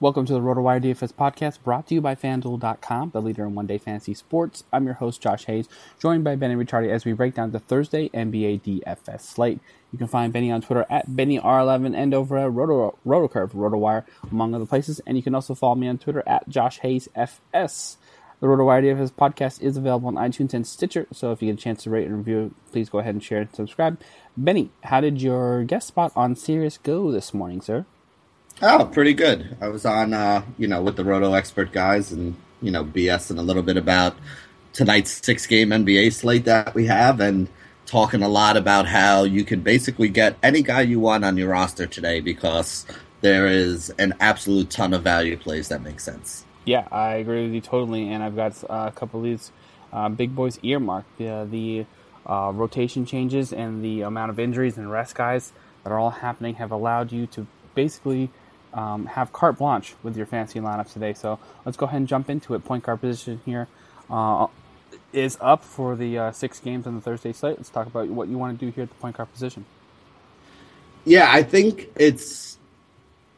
Welcome to the RotoWire DFS podcast brought to you by FanDuel.com, the leader in one day fantasy sports. I'm your host, Josh Hayes, joined by Benny Ricciardi as we break down the Thursday NBA DFS slate. You can find Benny on Twitter at BennyR11 and over at Roto, RotoCurve, RotoWire, among other places. And you can also follow me on Twitter at Josh Hayes FS. The RotoWire DFS podcast is available on iTunes and Stitcher, so if you get a chance to rate and review, please go ahead and share and subscribe. Benny, how did your guest spot on Sirius go this morning, sir? Oh, pretty good. I was on, uh, you know, with the Roto Expert guys and, you know, BSing a little bit about tonight's six game NBA slate that we have and talking a lot about how you can basically get any guy you want on your roster today because there is an absolute ton of value plays that make sense. Yeah, I agree with you totally. And I've got uh, a couple of these uh, big boys earmarked. The, the uh, rotation changes and the amount of injuries and rest guys that are all happening have allowed you to basically um, have carte blanche with your fantasy lineups today. So let's go ahead and jump into it. Point guard position here uh, is up for the uh, six games on the Thursday slate. Let's talk about what you want to do here at the point guard position. Yeah, I think it's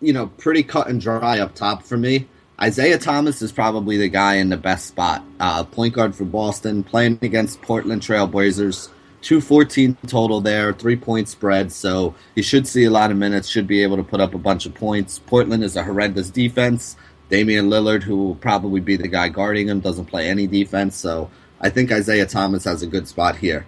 you know pretty cut and dry up top for me. Isaiah Thomas is probably the guy in the best spot. Uh, point guard for Boston, playing against Portland Trailblazers. 214 total there, three point spread. So he should see a lot of minutes, should be able to put up a bunch of points. Portland is a horrendous defense. Damian Lillard, who will probably be the guy guarding him, doesn't play any defense. So I think Isaiah Thomas has a good spot here.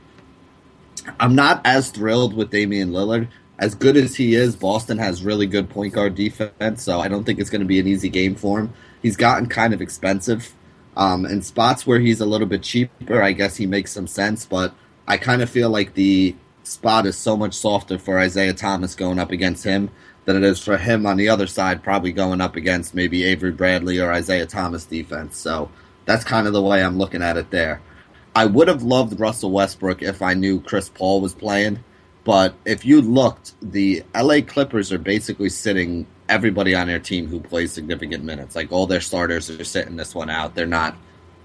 I'm not as thrilled with Damian Lillard. As good as he is, Boston has really good point guard defense, so I don't think it's going to be an easy game for him. He's gotten kind of expensive. Um, in spots where he's a little bit cheaper, I guess he makes some sense, but I kind of feel like the spot is so much softer for Isaiah Thomas going up against him than it is for him on the other side, probably going up against maybe Avery Bradley or Isaiah Thomas defense. So that's kind of the way I'm looking at it there. I would have loved Russell Westbrook if I knew Chris Paul was playing, but if you looked, the LA Clippers are basically sitting everybody on their team who plays significant minutes. Like all their starters are sitting this one out. They're not,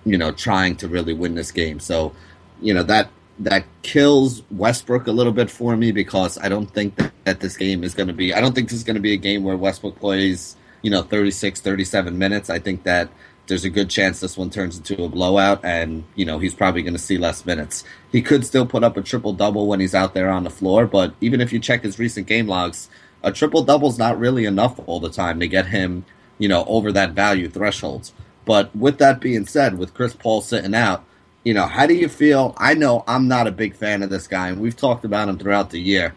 you know, trying to really win this game. So, you know, that that kills Westbrook a little bit for me because I don't think that, that this game is going to be. I don't think this is going to be a game where Westbrook plays, you know, 36, 37 minutes. I think that there's a good chance this one turns into a blowout, and you know he's probably going to see less minutes. He could still put up a triple double when he's out there on the floor, but even if you check his recent game logs, a triple double is not really enough all the time to get him, you know, over that value threshold. But with that being said, with Chris Paul sitting out, you know, how do you feel? I know I'm not a big fan of this guy, and we've talked about him throughout the year.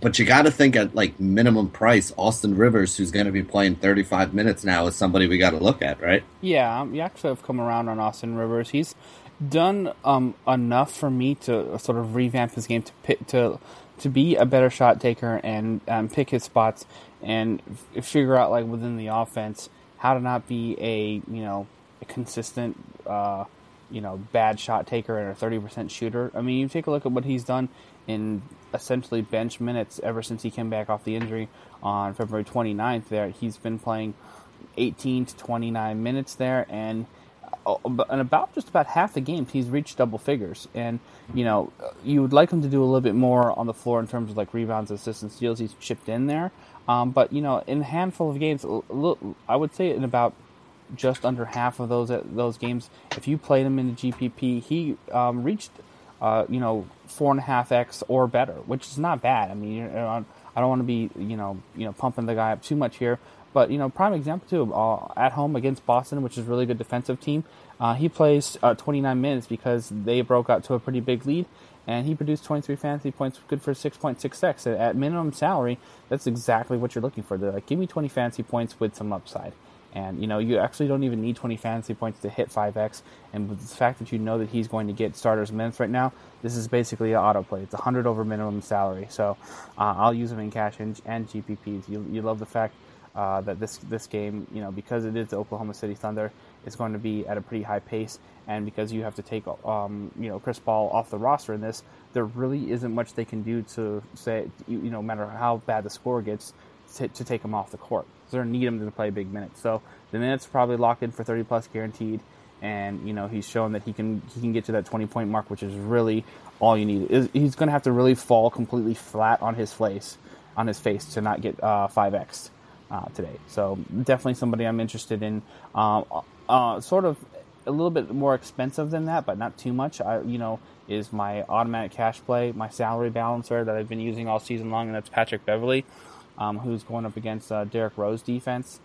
But you got to think at like minimum price, Austin Rivers, who's going to be playing 35 minutes now, is somebody we got to look at, right? Yeah, um, you actually have come around on Austin Rivers. He's done um, enough for me to sort of revamp his game to to to be a better shot taker and um, pick his spots and f- figure out like within the offense how to not be a you know a consistent uh, you know bad shot taker and a thirty percent shooter. I mean, you take a look at what he's done in essentially bench minutes ever since he came back off the injury on February 29th. There, he's been playing 18 to 29 minutes there, and uh, and about just about half the games he's reached double figures. And you know, you would like him to do a little bit more on the floor in terms of like rebounds, assists, and steals. He's chipped in there, um, but you know, in a handful of games, I would say in about just under half of those those games, if you played him in the GPP, he um, reached uh, you know four and a half x or better, which is not bad. I mean, I don't want to be you know you know pumping the guy up too much here, but you know prime example too uh, at home against Boston, which is a really good defensive team. Uh, he plays uh, 29 minutes because they broke out to a pretty big lead, and he produced 23 fantasy points, good for 6.6x at minimum salary. That's exactly what you're looking for. They're like, give me 20 fantasy points with some upside. And you know, you actually don't even need 20 fantasy points to hit 5x. And with the fact that you know that he's going to get starters minutes right now, this is basically an auto play. It's 100 over minimum salary. So uh, I'll use him in cash and, and GPPs. You, you love the fact uh, that this this game, you know, because it is the Oklahoma City Thunder, is going to be at a pretty high pace, and because you have to take, um, you know, Chris Paul off the roster in this, there really isn't much they can do to say, you, you know, no matter how bad the score gets, to, to take him off the court. They're need him to play big minutes. So the minutes probably locked in for 30 plus guaranteed, and you know he's shown that he can he can get to that 20 point mark, which is really all you need. He's going to have to really fall completely flat on his face, on his face to not get uh, 5x uh, today. So definitely somebody I'm interested in. Um, uh, sort of a little bit more expensive than that, but not too much. I, you know, is my automatic cash play, my salary balancer that I've been using all season long, and that's Patrick Beverley, um, who's going up against uh, Derrick Rose defense.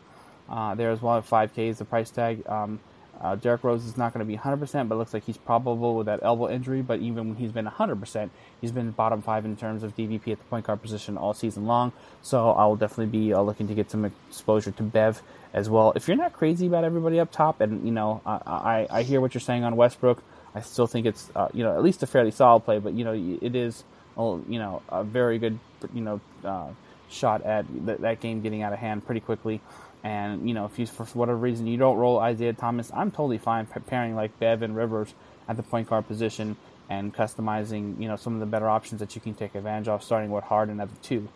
Uh, there as well at 5K is the price tag. Um, uh, Derrick Rose is not going to be 100%, but looks like he's probable with that elbow injury. But even when he's been 100%, he's been bottom five in terms of DVP at the point guard position all season long. So I will definitely be uh, looking to get some exposure to Bev as well. If you're not crazy about everybody up top, and you know, I, I, I hear what you're saying on Westbrook. I still think it's uh, you know at least a fairly solid play, but you know it is you know a very good you know uh, shot at th- that game getting out of hand pretty quickly. And you know, if you for whatever reason you don't roll Isaiah Thomas, I'm totally fine pairing like Bev and Rivers at the point guard position and customizing you know some of the better options that you can take advantage of, starting with Harden at the two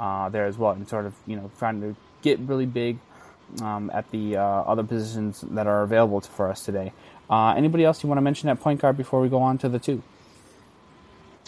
uh, there as well, and sort of you know trying to get really big um, at the uh, other positions that are available for us today. Uh, anybody else you want to mention at point guard before we go on to the two?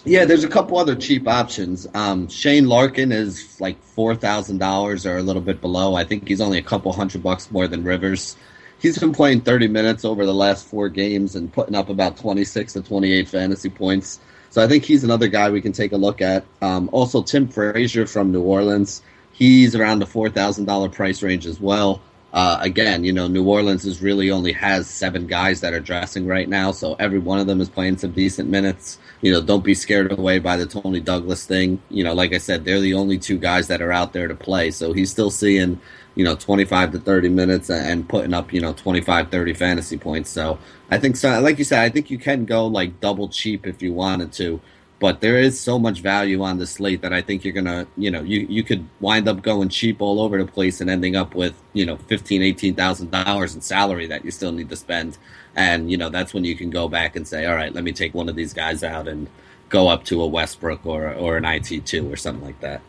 Yeah, there's a couple other cheap options. Um, Shane Larkin is like four thousand dollars or a little bit below. I think he's only a couple hundred bucks more than Rivers. He's been playing 30 minutes over the last four games and putting up about 26 to 28 fantasy points. So I think he's another guy we can take a look at. Um, also, Tim Frazier from New Orleans. He's around the four thousand dollar price range as well. Uh, again, you know, New Orleans is really only has seven guys that are dressing right now, so every one of them is playing some decent minutes. You know, don't be scared away by the Toney Douglas thing. You know, like I said, they're the only two guys that are out there to play, so he's still seeing, you know, 25 to 30 minutes and putting up, you know, 25, 30 fantasy points. So I think, so, like you said, I think you can go like double cheap if you wanted to but there is so much value on the slate that I think you're gonna, you know, you, you could wind up going cheap all over the place and ending up with, you know, fifteen, eighteen thousand dollars in salary that you still need to spend, and you know that's when you can go back and say, all right, let me take one of these guys out and go up to a Westbrook or or an IT2 or something like that.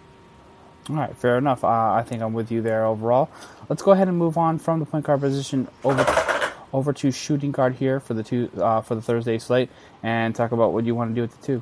All right, fair enough. Uh, I think I'm with you there overall. Let's go ahead and move on from the point guard position over over to shooting guard here for the two uh, for the Thursday slate and talk about what you want to do with the two.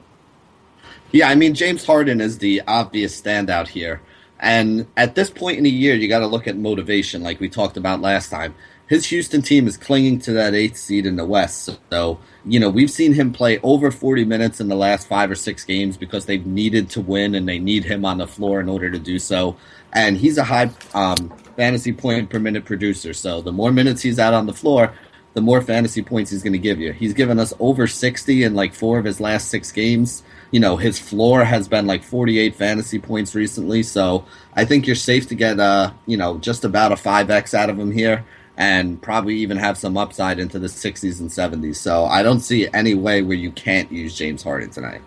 Yeah, I mean James Harden is the obvious standout here. And at this point in the year, you got to look at motivation, like we talked about last time. his Houston team is clinging to that eighth seed in the West. So, you know, we've seen him play over 40 minutes in the last five or six games because they've needed to win and they need him on the floor in order to do so. And he's a high um, fantasy point per minute producer. So the more minutes he's out on the floor, the more fantasy points he's going to give you. He's given us over 60 in like four of his last six games. You know, his floor has been like 48 fantasy points recently. So I think you're safe to get, uh, you know, just about a 5X out of him here and probably even have some upside into the 60s and 70s. So I don't see any way where you can't use James Harden tonight.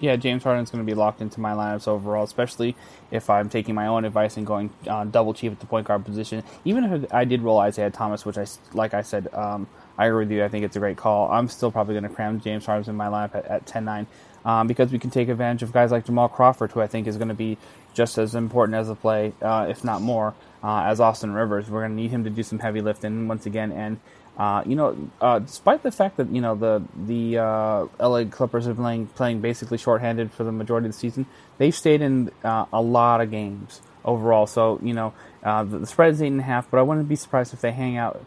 Yeah, James Harden's going to be locked into my lineups overall, especially if I'm taking my own advice and going uh, double chief at the point guard position. Even if I did roll Isaiah Thomas, which I, like I said, um, I agree with you. I think it's a great call. I'm still probably going to cram James Harden in my lineup at, at 10-9 um, because we can take advantage of guys like Jamal Crawford, who I think is going to be just as important as a play, uh, if not more, uh, as Austin Rivers. We're going to need him to do some heavy lifting once again. And uh, you know, uh, despite the fact that you know the the uh, LA Clippers have been playing playing basically shorthanded for the majority of the season, they've stayed in uh, a lot of games overall. So you know, the, the, spread is eight and a half, but I wouldn't be surprised if they hang out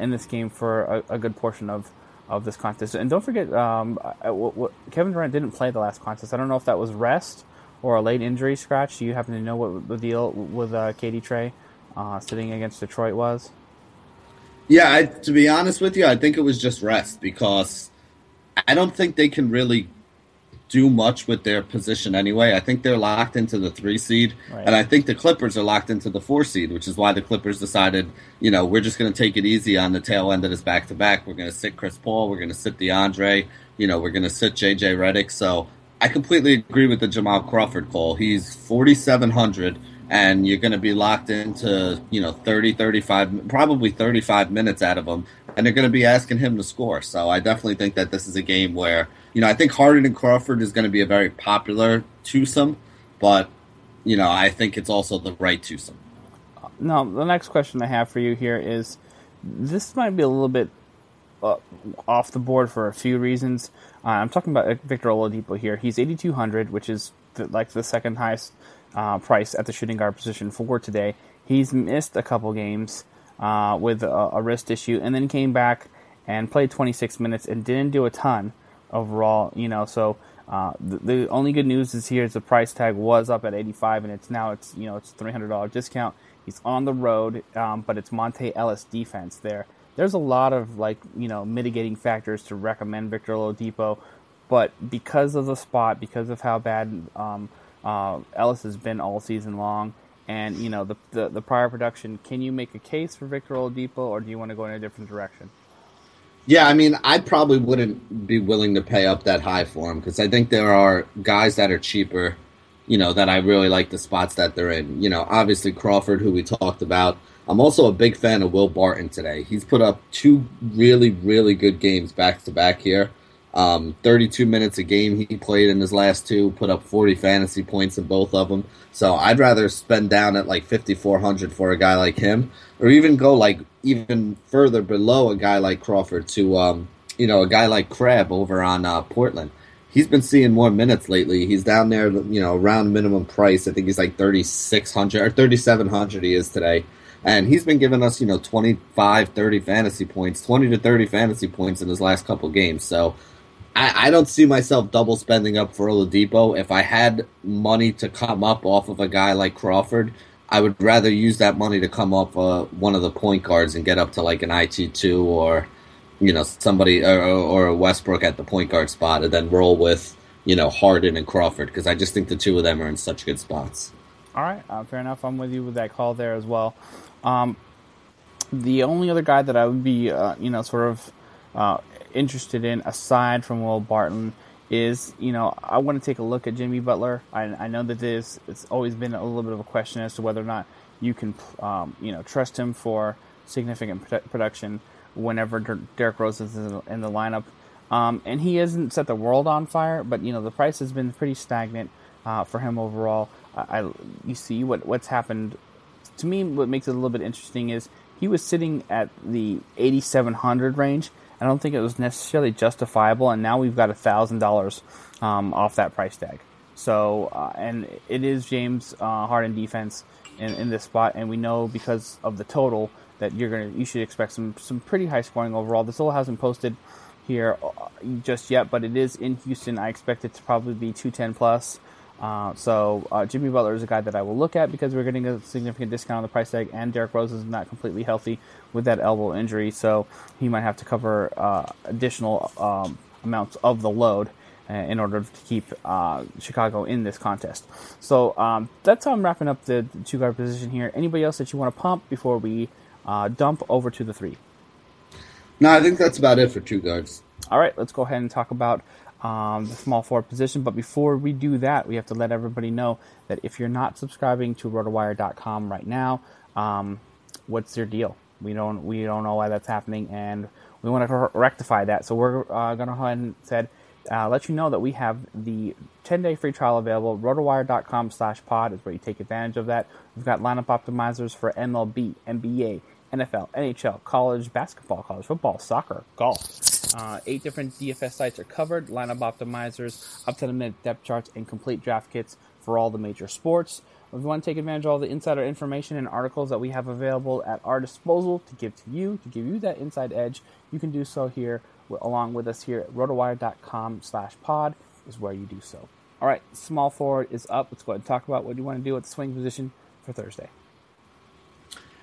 in this game for a, a, good portion of. Of this contest, and don't forget, um, what, what, Kevin Durant didn't play the last contest. I don't know if that was rest or a late injury scratch. Do you happen to know what the deal with uh, KD Trey uh, sitting against Detroit was? Yeah, I, to be honest with you, I think it was just rest because I don't think they can really do much with their position anyway. I think they're locked into the three seed, right. and I think the Clippers are locked into the four seed, which is why the Clippers decided, you know, we're just going to take it easy on the tail end of this back to back. We're going to sit Chris Paul, we're going to sit DeAndre, you know, we're going to sit JJ Redick. So I completely agree with the Jamal Crawford call. He's 4,700 and you're going to be locked into, you know, 30, 35, probably 35 minutes out of him. And they're going to be asking him to score. So I definitely think that this is a game where, you know, I think Harden and Crawford is going to be a very popular twosome, but, you know, I think it's also the right twosome. Now, the next question I have for you here is this might be a little bit uh, off the board for a few reasons. Uh, I'm talking about Victor Oladipo here. He's 8,200, which is the, like the second highest uh, price at the shooting guard position for today. He's missed a couple games uh, with a, a, wrist issue, and then came back and played 26 minutes and didn't do a ton overall. You know, so uh, the, the, only good news is here is the price tag was up at 85, and it's now it's you know it's $300 discount. He's on the road, um, but it's Monta Ellis defense there there's a lot of like you know mitigating factors to recommend Victor Oladipo, but because of the spot, because of how bad um, uh, Ellis has been all season long, and you know the, the, the prior production, can you make a case for Victor Oladipo, or do you want to go in a different direction? Yeah, I mean, I probably wouldn't be willing to pay up that high for him because I think there are guys that are cheaper, you know, that I really like the spots that they're in. You know, obviously Crawford, who we talked about. I'm also a big fan of Will Barton today. He's put up two really, really good games back to back here. Um, 32 minutes a game he played in his last two, put up 40 fantasy points in both of them. So I'd rather spend down at like 5,400 for a guy like him, or even go like even further below a guy like Crawford to, um, you know, a guy like Crabbe over on uh, Portland. He's been seeing more minutes lately. He's down there, you know, around minimum price. I think he's like 3,600 or 3,700 he is today. And he's been giving us, you know, 25, 30 fantasy points, 20 to 30 fantasy points in his last couple games. So I, I don't see myself double spending up for Oladipo. If I had money to come up off of a guy like Crawford, I would rather use that money to come off uh, one of the point guards and get up to like an IT2 or, you know, somebody or, or Westbrook at the point guard spot and then roll with, you know, Harden and Crawford because I just think the two of them are in such good spots. All right, uh, fair enough. I'm with you with that call there as well. Um, the only other guy that I would be, uh, you know, sort of uh, interested in aside from Will Barton is, you know, I want to take a look at Jimmy Butler. I, I know that this it's always been a little bit of a question as to whether or not you can, um, you know, trust him for significant production whenever Derrick Rose is in the lineup. Um, and he hasn't set the world on fire, but you know the price has been pretty stagnant uh, for him overall. I, you see what what's happened to me, what makes it a little bit interesting is he was sitting at the 8,700 range. I don't think it was necessarily justifiable, and now we've got thousand dollars um, off that price tag. So, uh, and it is James uh, Harden defense in, in this spot, and we know because of the total that you're gonna you should expect some some pretty high scoring overall. This still hasn't posted here uh, just yet, but it is in Houston. I expect it to probably be 210 plus. Uh, so uh, Jimmy Butler is a guy that I will look at because we're getting a significant discount on the price tag, and Derrick Rose is not completely healthy with that elbow injury, so he might have to cover uh, additional um, amounts of the load uh, in order to keep uh, Chicago in this contest. So um, that's how I'm wrapping up the two guard position here. Anybody else that you want to pump before we uh, dump over to the three? No, I think that's about it for two guards. All right, let's go ahead and talk about um, the small forward position. But before we do that, we have to let everybody know that if you're not subscribing to rotowire.com right now, um, what's your deal? We don't we don't know why that's happening, and we want to rectify that. So we're uh, going to go ahead and said uh, let you know that we have the 10 day free trial available. Rotowire.com slash pod is where you take advantage of that. We've got lineup optimizers for MLB, NBA, NFL, NHL, college basketball, college football, soccer, golf. Uh, eight different DFS sites are covered, lineup optimizers, up to the minute depth charts, and complete draft kits for all the major sports. If you want to take advantage of all the insider information and articles that we have available at our disposal to give to you, to give you that inside edge, you can do so here along with us here at rotowire.com slash pod is where you do so. All right, small forward is up. Let's go ahead and talk about what you want to do at the swing position for Thursday.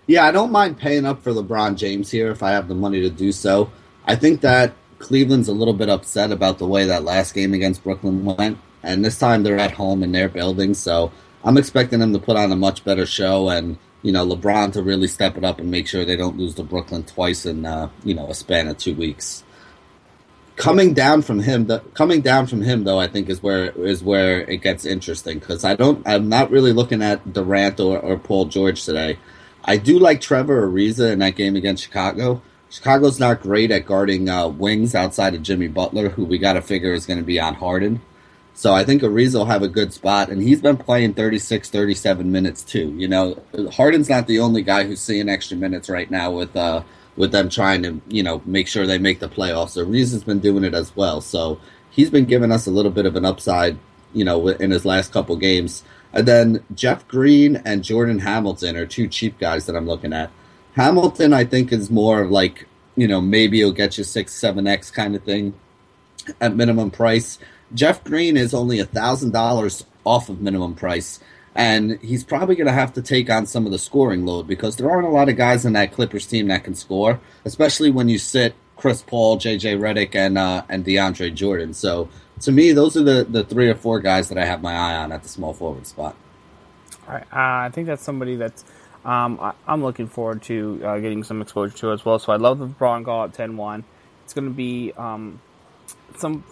Yeah, I don't mind paying up for LeBron James here if I have the money to do so. I think that Cleveland's a little bit upset about the way that last game against Brooklyn went, and this time they're at home in their building, so I'm expecting them to put on a much better show and you know LeBron to really step it up and make sure they don't lose to Brooklyn twice in uh, you know a span of two weeks. Coming down from him, the, coming down from him though, I think is where is where it gets interesting because I don't, I'm not really looking at Durant or, or Paul George today. I do like Trevor Ariza in that game against Chicago. Chicago's not great at guarding uh, wings outside of Jimmy Butler, who we got to figure is going to be on Harden. So I think Ariza will have a good spot, and he's been playing 36, 37 minutes too. You know, Harden's not the only guy who's seeing extra minutes right now with uh, with them trying to you know make sure they make the playoffs. Ariza's been doing it as well. So he's been giving us a little bit of an upside, you know, in his last couple games. And then Jeff Green and Jordan Hamilton are two cheap guys that I'm looking at. Hamilton, I think, is more of like, you know, maybe he'll get you six, seven X kind of thing at minimum price. Jeff Green is only a thousand dollars off of minimum price, and he's probably going to have to take on some of the scoring load because there aren't a lot of guys in that Clippers team that can score, especially when you sit Chris Paul, JJ Redick, and uh, and DeAndre Jordan. So to me, those are the, the three or four guys that I have my eye on at the small forward spot. All right, uh, I think that's somebody that's um, I, am looking forward to uh, getting some exposure to as well. So I love the Bron Gall at 10-1. It's going to be um, some.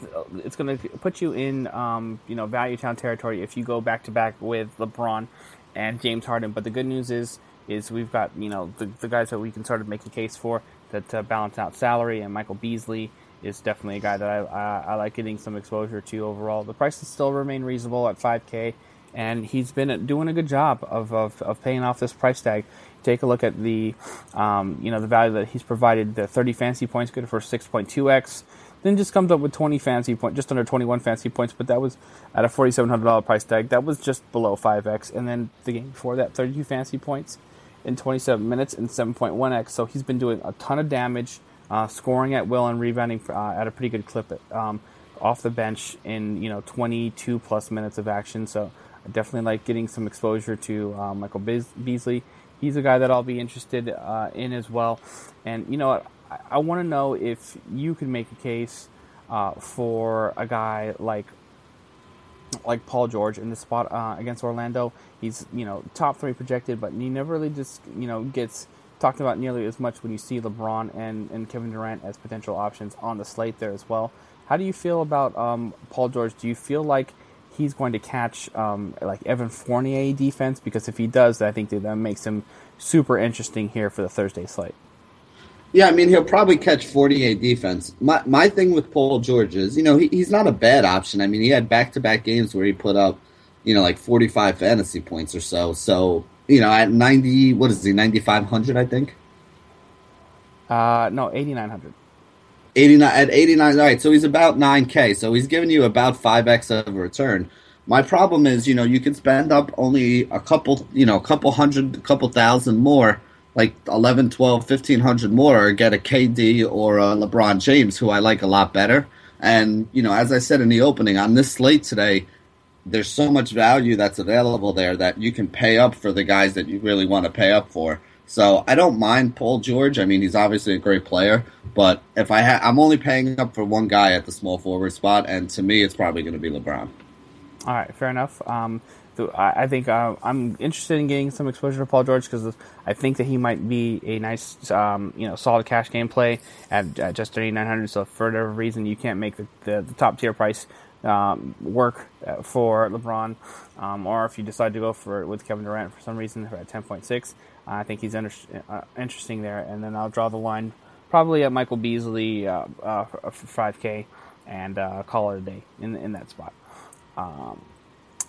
It's going to put you in um, you know value town territory if you go back to back with LeBron and James Harden. But the good news is is we've got you know the, the guys that we can sort of make a case for that uh, balance out salary and Michael Beasley is definitely a guy that I, I, I, like getting some exposure to overall. The prices still remain reasonable at 5K, and he's been doing a good job of, of, of paying off this price tag. Take a look at the um, you know the value that he's provided. The 30 fancy points good for 6.2x. Then just comes up with 20 fancy points, just under 21 fancy points, but that was at a $4,700 price tag. That was just below 5x. And then the game before that, 32 fancy points in 27 minutes and 7.1x. So he's been doing a ton of damage uh, scoring at will and rebounding uh, at a pretty good clip um, off the bench in you know 22 plus minutes of action. So I definitely like getting some exposure to uh, Michael Beasley. He's a guy that I'll be interested uh, in as well. And you know? I, I want to know if you can make a case uh, for a guy like like Paul George in the spot uh, against Orlando. He's you know top three projected, but he never really just you know gets talked about nearly as much when you see LeBron and, and Kevin Durant as potential options on the slate there as well. How do you feel about um, Paul George? Do you feel like he's going to catch um, like Evan Fournier defense? Because if he does, I think that, that makes him super interesting here for the Thursday slate. Yeah, I mean he'll probably catch 48 defense. My my thing with Paul George is, you know, he, he's not a bad option. I mean, he had back to back games where he put up, you know, like 45 fantasy points or so. So you know, at 90, what is he, 9,500, I think? Uh, no, 8,900. 89 at 89 all right so he's about 9k so he's giving you about 5x of a return my problem is you know you can spend up only a couple you know a couple hundred a couple thousand more like 11, 12, 1500 more or get a KD or a LeBron James, who I like a lot better. And, you know, as I said in the opening, on this slate today, there's so much value that's available there that you can pay up for the guys that you really want to pay up for. So I don't mind Paul George. I mean, he's obviously a great player, but if I ha- I'm only paying up for one guy at the small forward spot, and to me, it's probably going to be LeBron. All right, fair enough. Um, I think uh, I'm interested in getting some exposure to Paul George because I think that he might be a nice, um, you know, solid cash game play at, just 3,900. So for whatever reason you can't make the, the, the top tier price um, work uh, for LeBron, um, or if you decide to go for with Kevin Durant for some reason at 10.6, I think he's inter- uh, interesting there. And then I'll draw the line probably at Michael Beasley uh, uh for 5K and call it a day in in that spot.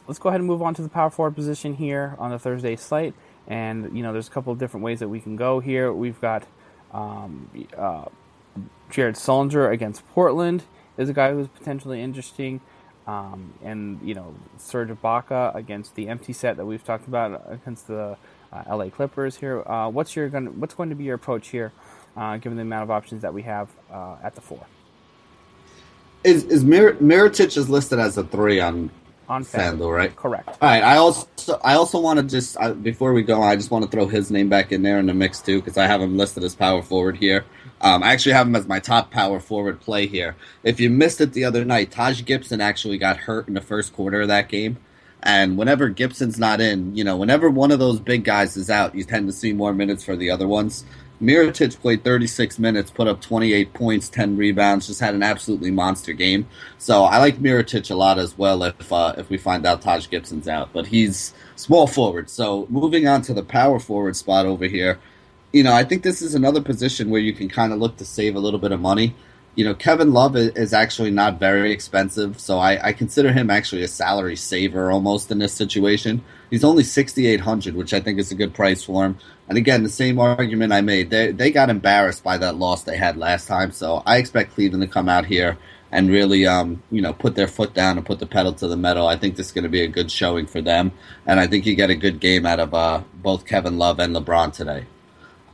Let's go ahead and move on to the power forward position here on the Thursday slate. And you know, there's a couple of different ways that we can go here. We've got um, uh, Jared Sullinger against Portland is a guy who's potentially interesting. Um, and you know, Serge Ibaka against the empty set that we've talked about against the uh, LA Clippers here. Uh, what's your gonna, what's going to be your approach here, uh, given the amount of options that we have uh, at the four? Is is Mir- Mirotic is listed as a three on on FanDuel, right? Correct. All right. I also I also want to just uh, before we go, I just want to throw his name back in there in the mix too because I have him listed as power forward here. Um, I actually have him as my top power forward play here. If you missed it the other night, Taj Gibson actually got hurt in the first quarter of that game. And whenever Gibson's not in, you know, whenever one of those big guys is out, you tend to see more minutes for the other ones. Mirotic played 36 minutes, put up 28 points, 10 rebounds, just had an absolutely monster game. So I like Mirotic a lot as well if uh, if we find out Taj Gibson's out. But he's small forward. So moving on to the power forward spot over here, you know, I think this is another position where you can kind of look to save a little bit of money. You know, Kevin Love is actually not very expensive, so I, I consider him actually a salary saver almost in this situation. He's only 6,800, which I think is a good price for him. And again, the same argument I made. They they got embarrassed by that loss they had last time, so I expect Cleveland to come out here and really, um, you know, put their foot down and put the pedal to the metal. I think this is going to be a good showing for them, and I think you get a good game out of uh, both Kevin Love and LeBron today.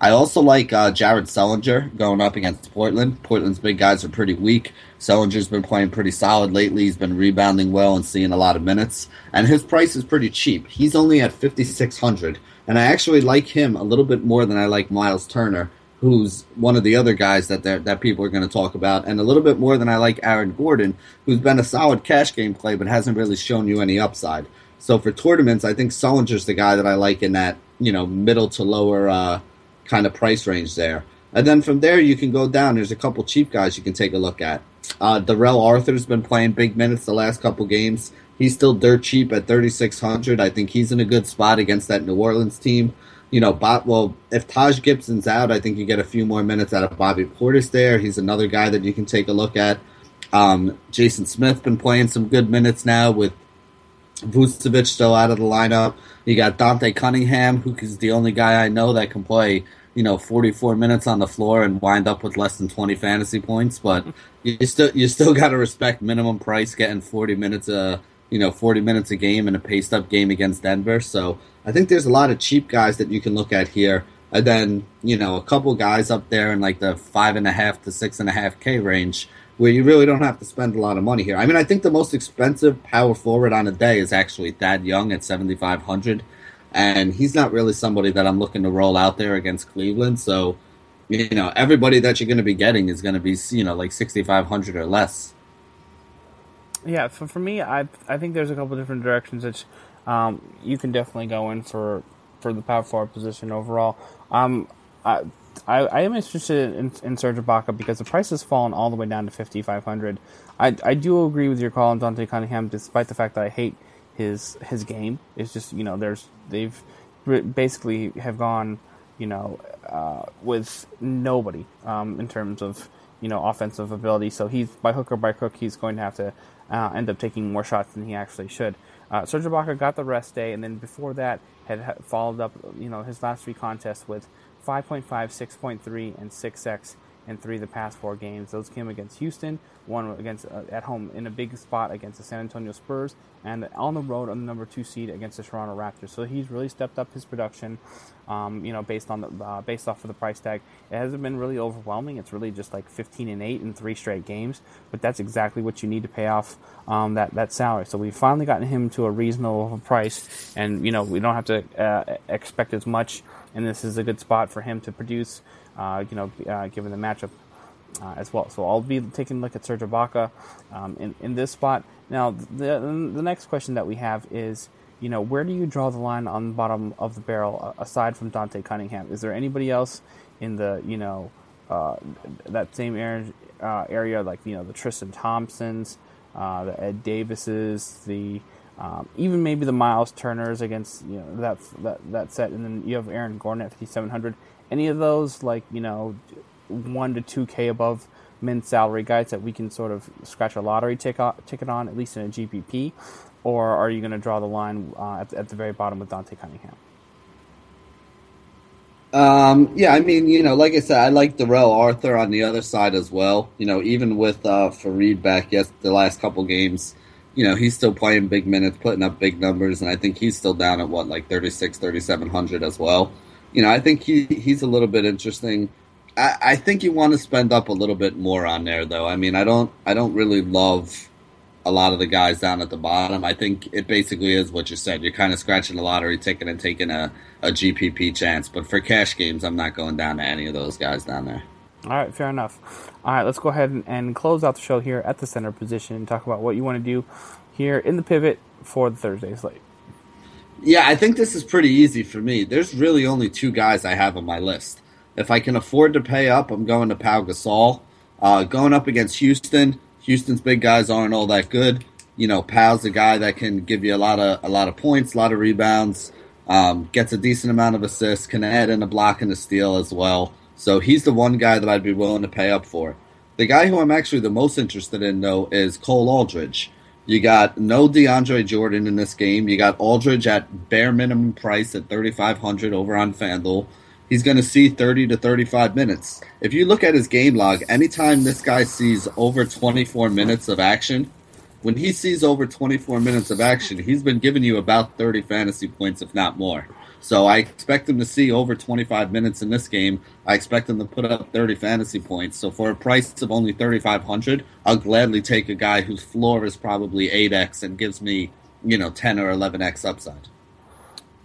I also like uh, Jared Sullinger going up against Portland. Portland's big guys are pretty weak. Sullinger's been playing pretty solid lately. He's been rebounding well and seeing a lot of minutes, and his price is pretty cheap. He's only at fifty six hundred and I actually like him a little bit more than I like Miles Turner, who's one of the other guys that that people are going to talk about, and a little bit more than I like Aaron Gordon, who's been a solid cash game play but hasn't really shown you any upside. So for tournaments, I think Sullinger's the guy that I like in that you know middle to lower uh, kind of price range there. And then from there, you can go down. There's a couple cheap guys you can take a look at. Uh, Darrell Arthur's been playing big minutes the last couple games. He's still dirt cheap at 3,600. I think he's in a good spot against that New Orleans team. You know, Bob, well, if Taj Gibson's out, I think you get a few more minutes out of Bobby Portis there. He's another guy that you can take a look at. Um, Jason Smith been playing some good minutes now with Vucevic still out of the lineup. You got Dante Cunningham, who is the only guy I know that can play, you know, 44 minutes on the floor and wind up with less than 20 fantasy points. But you still you still got to respect minimum price getting 40 minutes a you know, 40 minutes a game in a paced up game against Denver. So I think there's a lot of cheap guys that you can look at here. And then, you know, a couple guys up there in like the five and a half to six and a half K range where you really don't have to spend a lot of money here. I mean, I think the most expensive power forward on a day is actually Thad Young at 7,500. And he's not really somebody that I'm looking to roll out there against Cleveland. So, you know, everybody that you're going to be getting is going to be, you know, like 6,500 or less. Yeah, for, for me, I I think there's a couple different directions that um, you can definitely go in for for the power forward position overall. Um, I, I, I am interested in, in Serge Ibaka because the price has fallen all the way down to 5500 I, I do agree with your call on Dante Cunningham, despite the fact that I hate his his game. It's just you know there's they've basically have gone you know uh, with nobody um, in terms of you know offensive ability. So he's by hook or by crook he's going to have to uh, end up taking more shots than he actually should. Uh, Serge Ibaka got the rest day, and then before that had followed up, you know, his last three contests with 5.5, 6.3, and 6x in three of the past four games. Those came against Houston, one against uh, at home in a big spot against the San Antonio Spurs, and on the road on the number two seed against the Toronto Raptors. So he's really stepped up his production. Um, you know, based on the uh, based off of the price tag, it hasn't been really overwhelming. It's really just like 15 and eight in three straight games, but that's exactly what you need to pay off um, that that salary. So we've finally gotten him to a reasonable price, and you know we don't have to uh, expect as much. And this is a good spot for him to produce. Uh, you know, uh, given the matchup uh, as well. So I'll be taking a look at Serge Ibaka um, in, in this spot. Now, the, the next question that we have is, you know, where do you draw the line on the bottom of the barrel aside from Dante Cunningham? Is there anybody else in the, you know, uh, that same area, uh, area, like, you know, the Tristan Thompsons, uh, the Ed Davises, the um, even maybe the Miles Turners against you know that that that set, and then you have Aaron Gordon at 5700. Any of those, like you know, one to two k above min salary guys that we can sort of scratch a lottery ticket on, at least in a GPP, or are you going to draw the line uh, at, at, the very bottom with Dante Cunningham? Um, yeah, I mean, you know, like I said, I like Darrell Arthur on the other side as well. You know, even with uh, Faried back, yes, the last couple games, you know, he's still playing big minutes, putting up big numbers, and I think he's still down at what, like 36, 3700 as well. You know, I think he he's a little bit interesting. I, I think you want to spend up a little bit more on there, though. I mean, I don't, I don't really love a lot of the guys down at the bottom. I think it basically is what you said. You're kind of scratching a lottery ticket and taking a, a GPP chance. But for cash games, I'm not going down to any of those guys down there. All right, fair enough. All right, let's go ahead and, and close out the show here at the center position and talk about what you want to do here in the pivot for the Thursday slate. Yeah, I think this is pretty easy for me. There's really only two guys I have on my list. If I can afford to pay up, I'm going to Pau Gasol. Uh, going up against Houston, Houston's big guys aren't all that good. You know, Pau's a guy that can give you a lot of a lot of points, a lot of rebounds, um, gets a decent amount of assists, can add in a block and a steal as well. So he's the one guy that I'd be willing to pay up for. The guy who I'm actually the most interested in though is Cole Aldrich. You got no DeAndre Jordan in this game. You got Aldrich at bare minimum price at 3500 over on FanDuel he's going to see 30 to 35 minutes. If you look at his game log, anytime this guy sees over 24 minutes of action, when he sees over 24 minutes of action, he's been giving you about 30 fantasy points, if not more. So I expect him to see over 25 minutes in this game. I expect him to put up 30 fantasy points. So for a price of only 3,500, I'll gladly take a guy whose floor is probably 8x and gives me, you know, 10 or 11x upside.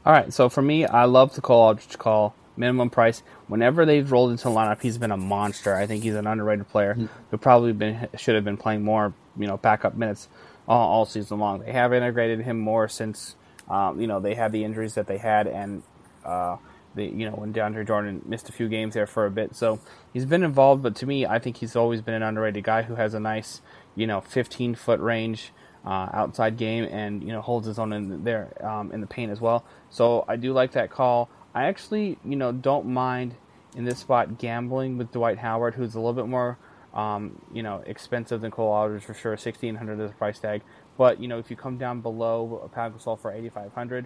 All right. So for me, I love the call Aldrich call minimum price. Whenever they've rolled into the lineup, he's been a monster. I think he's an underrated player mm-hmm. who probably been should have been playing more, you know, backup minutes all, all season long. They have integrated him more since, um, you know, they had the injuries that they had, and uh, the you know when DeAndre Jordan missed a few games there for a bit. So he's been involved, but to me, I think he's always been an underrated guy who has a nice, you know, 15 foot range. Uh, outside game and you know holds his own in there um, in the paint as well. So I do like that call. I actually, you know, don't mind in this spot gambling with Dwight Howard, who's a little bit more, um, you know, expensive than Cole Aldrich for sure. Sixteen hundred is the price tag, but you know, if you come down below Pau Gasol for eighty five hundred,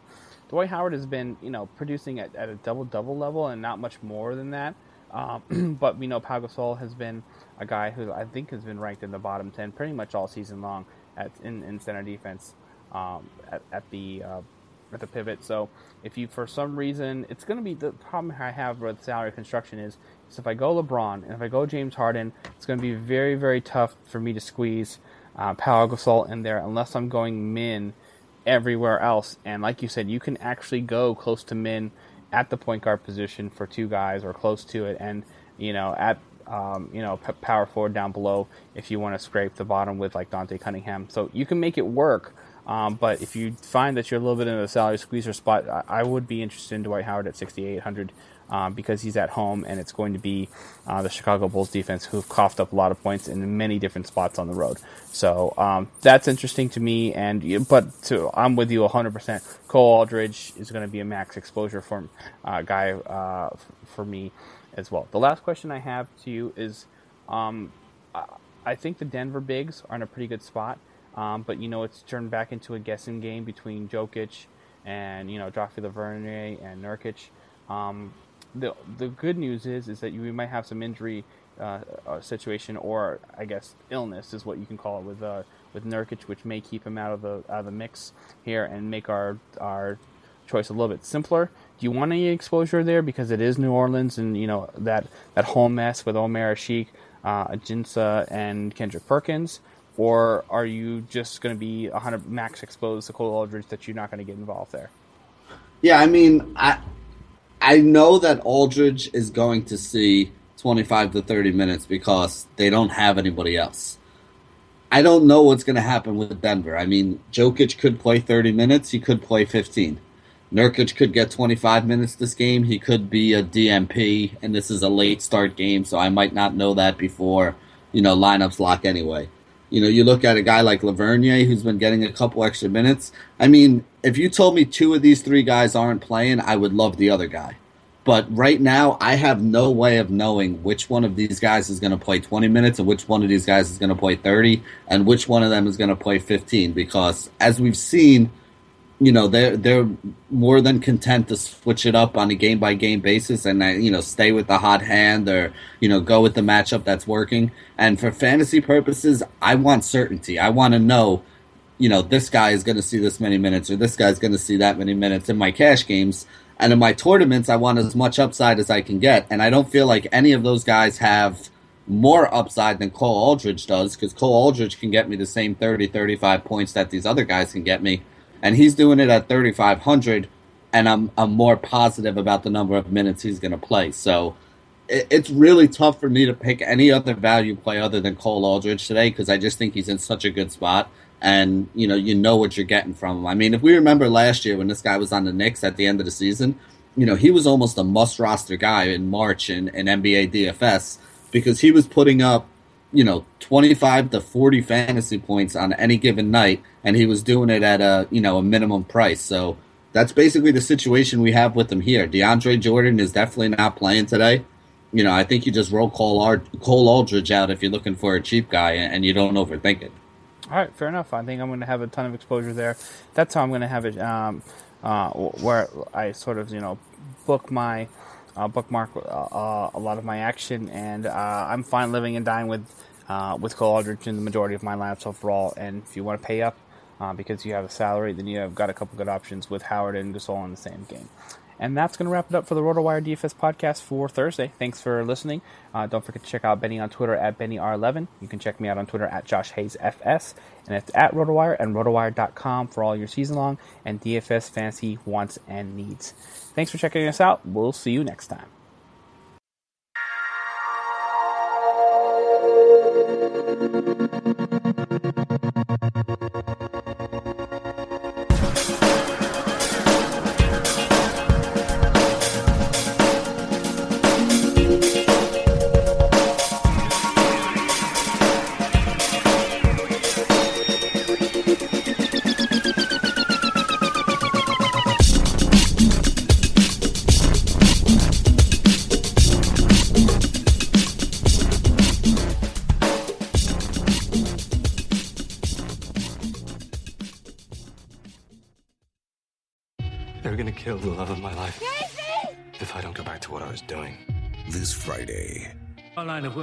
Dwight Howard has been, you know, producing at, at a double double level and not much more than that. Um, but we know Pau Gasol has been a guy who I think has been ranked in the bottom ten pretty much all season long at in, in center defense um, at, at the uh, at the pivot. So if you, for some reason, it's going to be the problem I have with salary construction is, is if I go LeBron and if I go James Harden, it's going to be very, very tough for me to squeeze uh, Pau Gasol in there unless I'm going min everywhere else. And like you said, you can actually go close to min at the point guard position for two guys or close to it, and you know at um, you know power forward down below if you want to scrape the bottom with like Dante Cunningham. So you can make it work um, but if you find that you're a little bit in a salary squeezer spot, I, I would be interested in Dwight Howard at 6,800 um, because he's at home and it's going to be uh, the Chicago Bulls defense who've coughed up a lot of points in many different spots on the road. So um, that's interesting to me. And but to, I'm with you 100%. Cole Aldrich is going to be a max exposure for uh, guy uh, for me as well. The last question I have to you is, um, I think the Denver Bigs are in a pretty good spot. Um, but you know, it's turned back into a guessing game between Jokic and you know Joffrey Lauvergne and Nurkic. Um, the the good news is is that you might have some injury uh, uh, situation, or I guess illness is what you can call it with uh, with Nurkic, which may keep him out of the out of the mix here and make our our choice a little bit simpler. Do you want any exposure there because it is New Orleans and you know that that whole mess with Omer Asik, uh, Ajinça, and Kendrick Perkins, or are you just going to be 100 max exposed to Cole Aldrich that you're not going to get involved there? Yeah, I mean, I I know that Aldrich is going to see 25 to 30 minutes because they don't have anybody else. I don't know what's going to happen with Denver. I mean, Jokic could play 30 minutes, he could play 15. Nurkic could get 25 minutes this game. He could be a DNP, and this is a late start game, so I might not know that before, you know, lineups lock anyway. You know, you look at a guy like Lauvergne who's been getting a couple extra minutes. I mean, if you told me two of these three guys aren't playing, I would love the other guy. But right now, I have no way of knowing which one of these guys is going to play 20 minutes and which one of these guys is going to play 30 and which one of them is going to play 15 because as we've seen, you know, they're, they're more than content to switch it up on a game by game basis and, uh, you know, stay with the hot hand or, you know, go with the matchup that's working. And for fantasy purposes, I want certainty. I want to know, you know, this guy is going to see this many minutes or this guy's going to see that many minutes in my cash games. And in my tournaments, I want as much upside as I can get. And I don't feel like any of those guys have more upside than Cole Aldrich does because Cole Aldrich can get me the same 30, 35 points that these other guys can get me. And he's doing it at 3,500. And I'm, I'm more positive about the number of minutes he's going to play. So it, it's really tough for me to pick any other value play other than Cole Aldrich today because I just think he's in such a good spot and you know you know what you're getting from him. I mean, if we remember last year when this guy was on the Knicks at the end of the season, you know he was almost a must roster guy in March in, in NBA DFS because he was putting up you know 25 to 40 fantasy points on any given night, and he was doing it at a you know a minimum price. So that's basically the situation we have with him here. DeAndre Jordan is definitely not playing today. You know, I think you just roll Cole, Ard- Cole Aldrich out if you're looking for a cheap guy and you don't overthink it. All right, fair enough. I think I'm going to have a ton of exposure there. That's how I'm going to have it, um, uh, where I sort of you know book my uh, bookmark uh, uh, a lot of my action, and uh, I'm fine living and dying with uh, with Cole Aldrich in the majority of my lineups overall. And if you want to pay up because you have a salary, then you have got a couple good options with Howard and Gasol in the same game. And that's going to wrap it up for the RotoWire DFS podcast for Thursday. Thanks for listening. Uh, don't forget to check out Benny on Twitter at BennyR11. You can check me out on Twitter at Josh Hayes FS. And it's at RotoWire and RotoWire.com for all your season long and DFS fantasy wants and needs. Thanks for checking us out. We'll see you next time. They're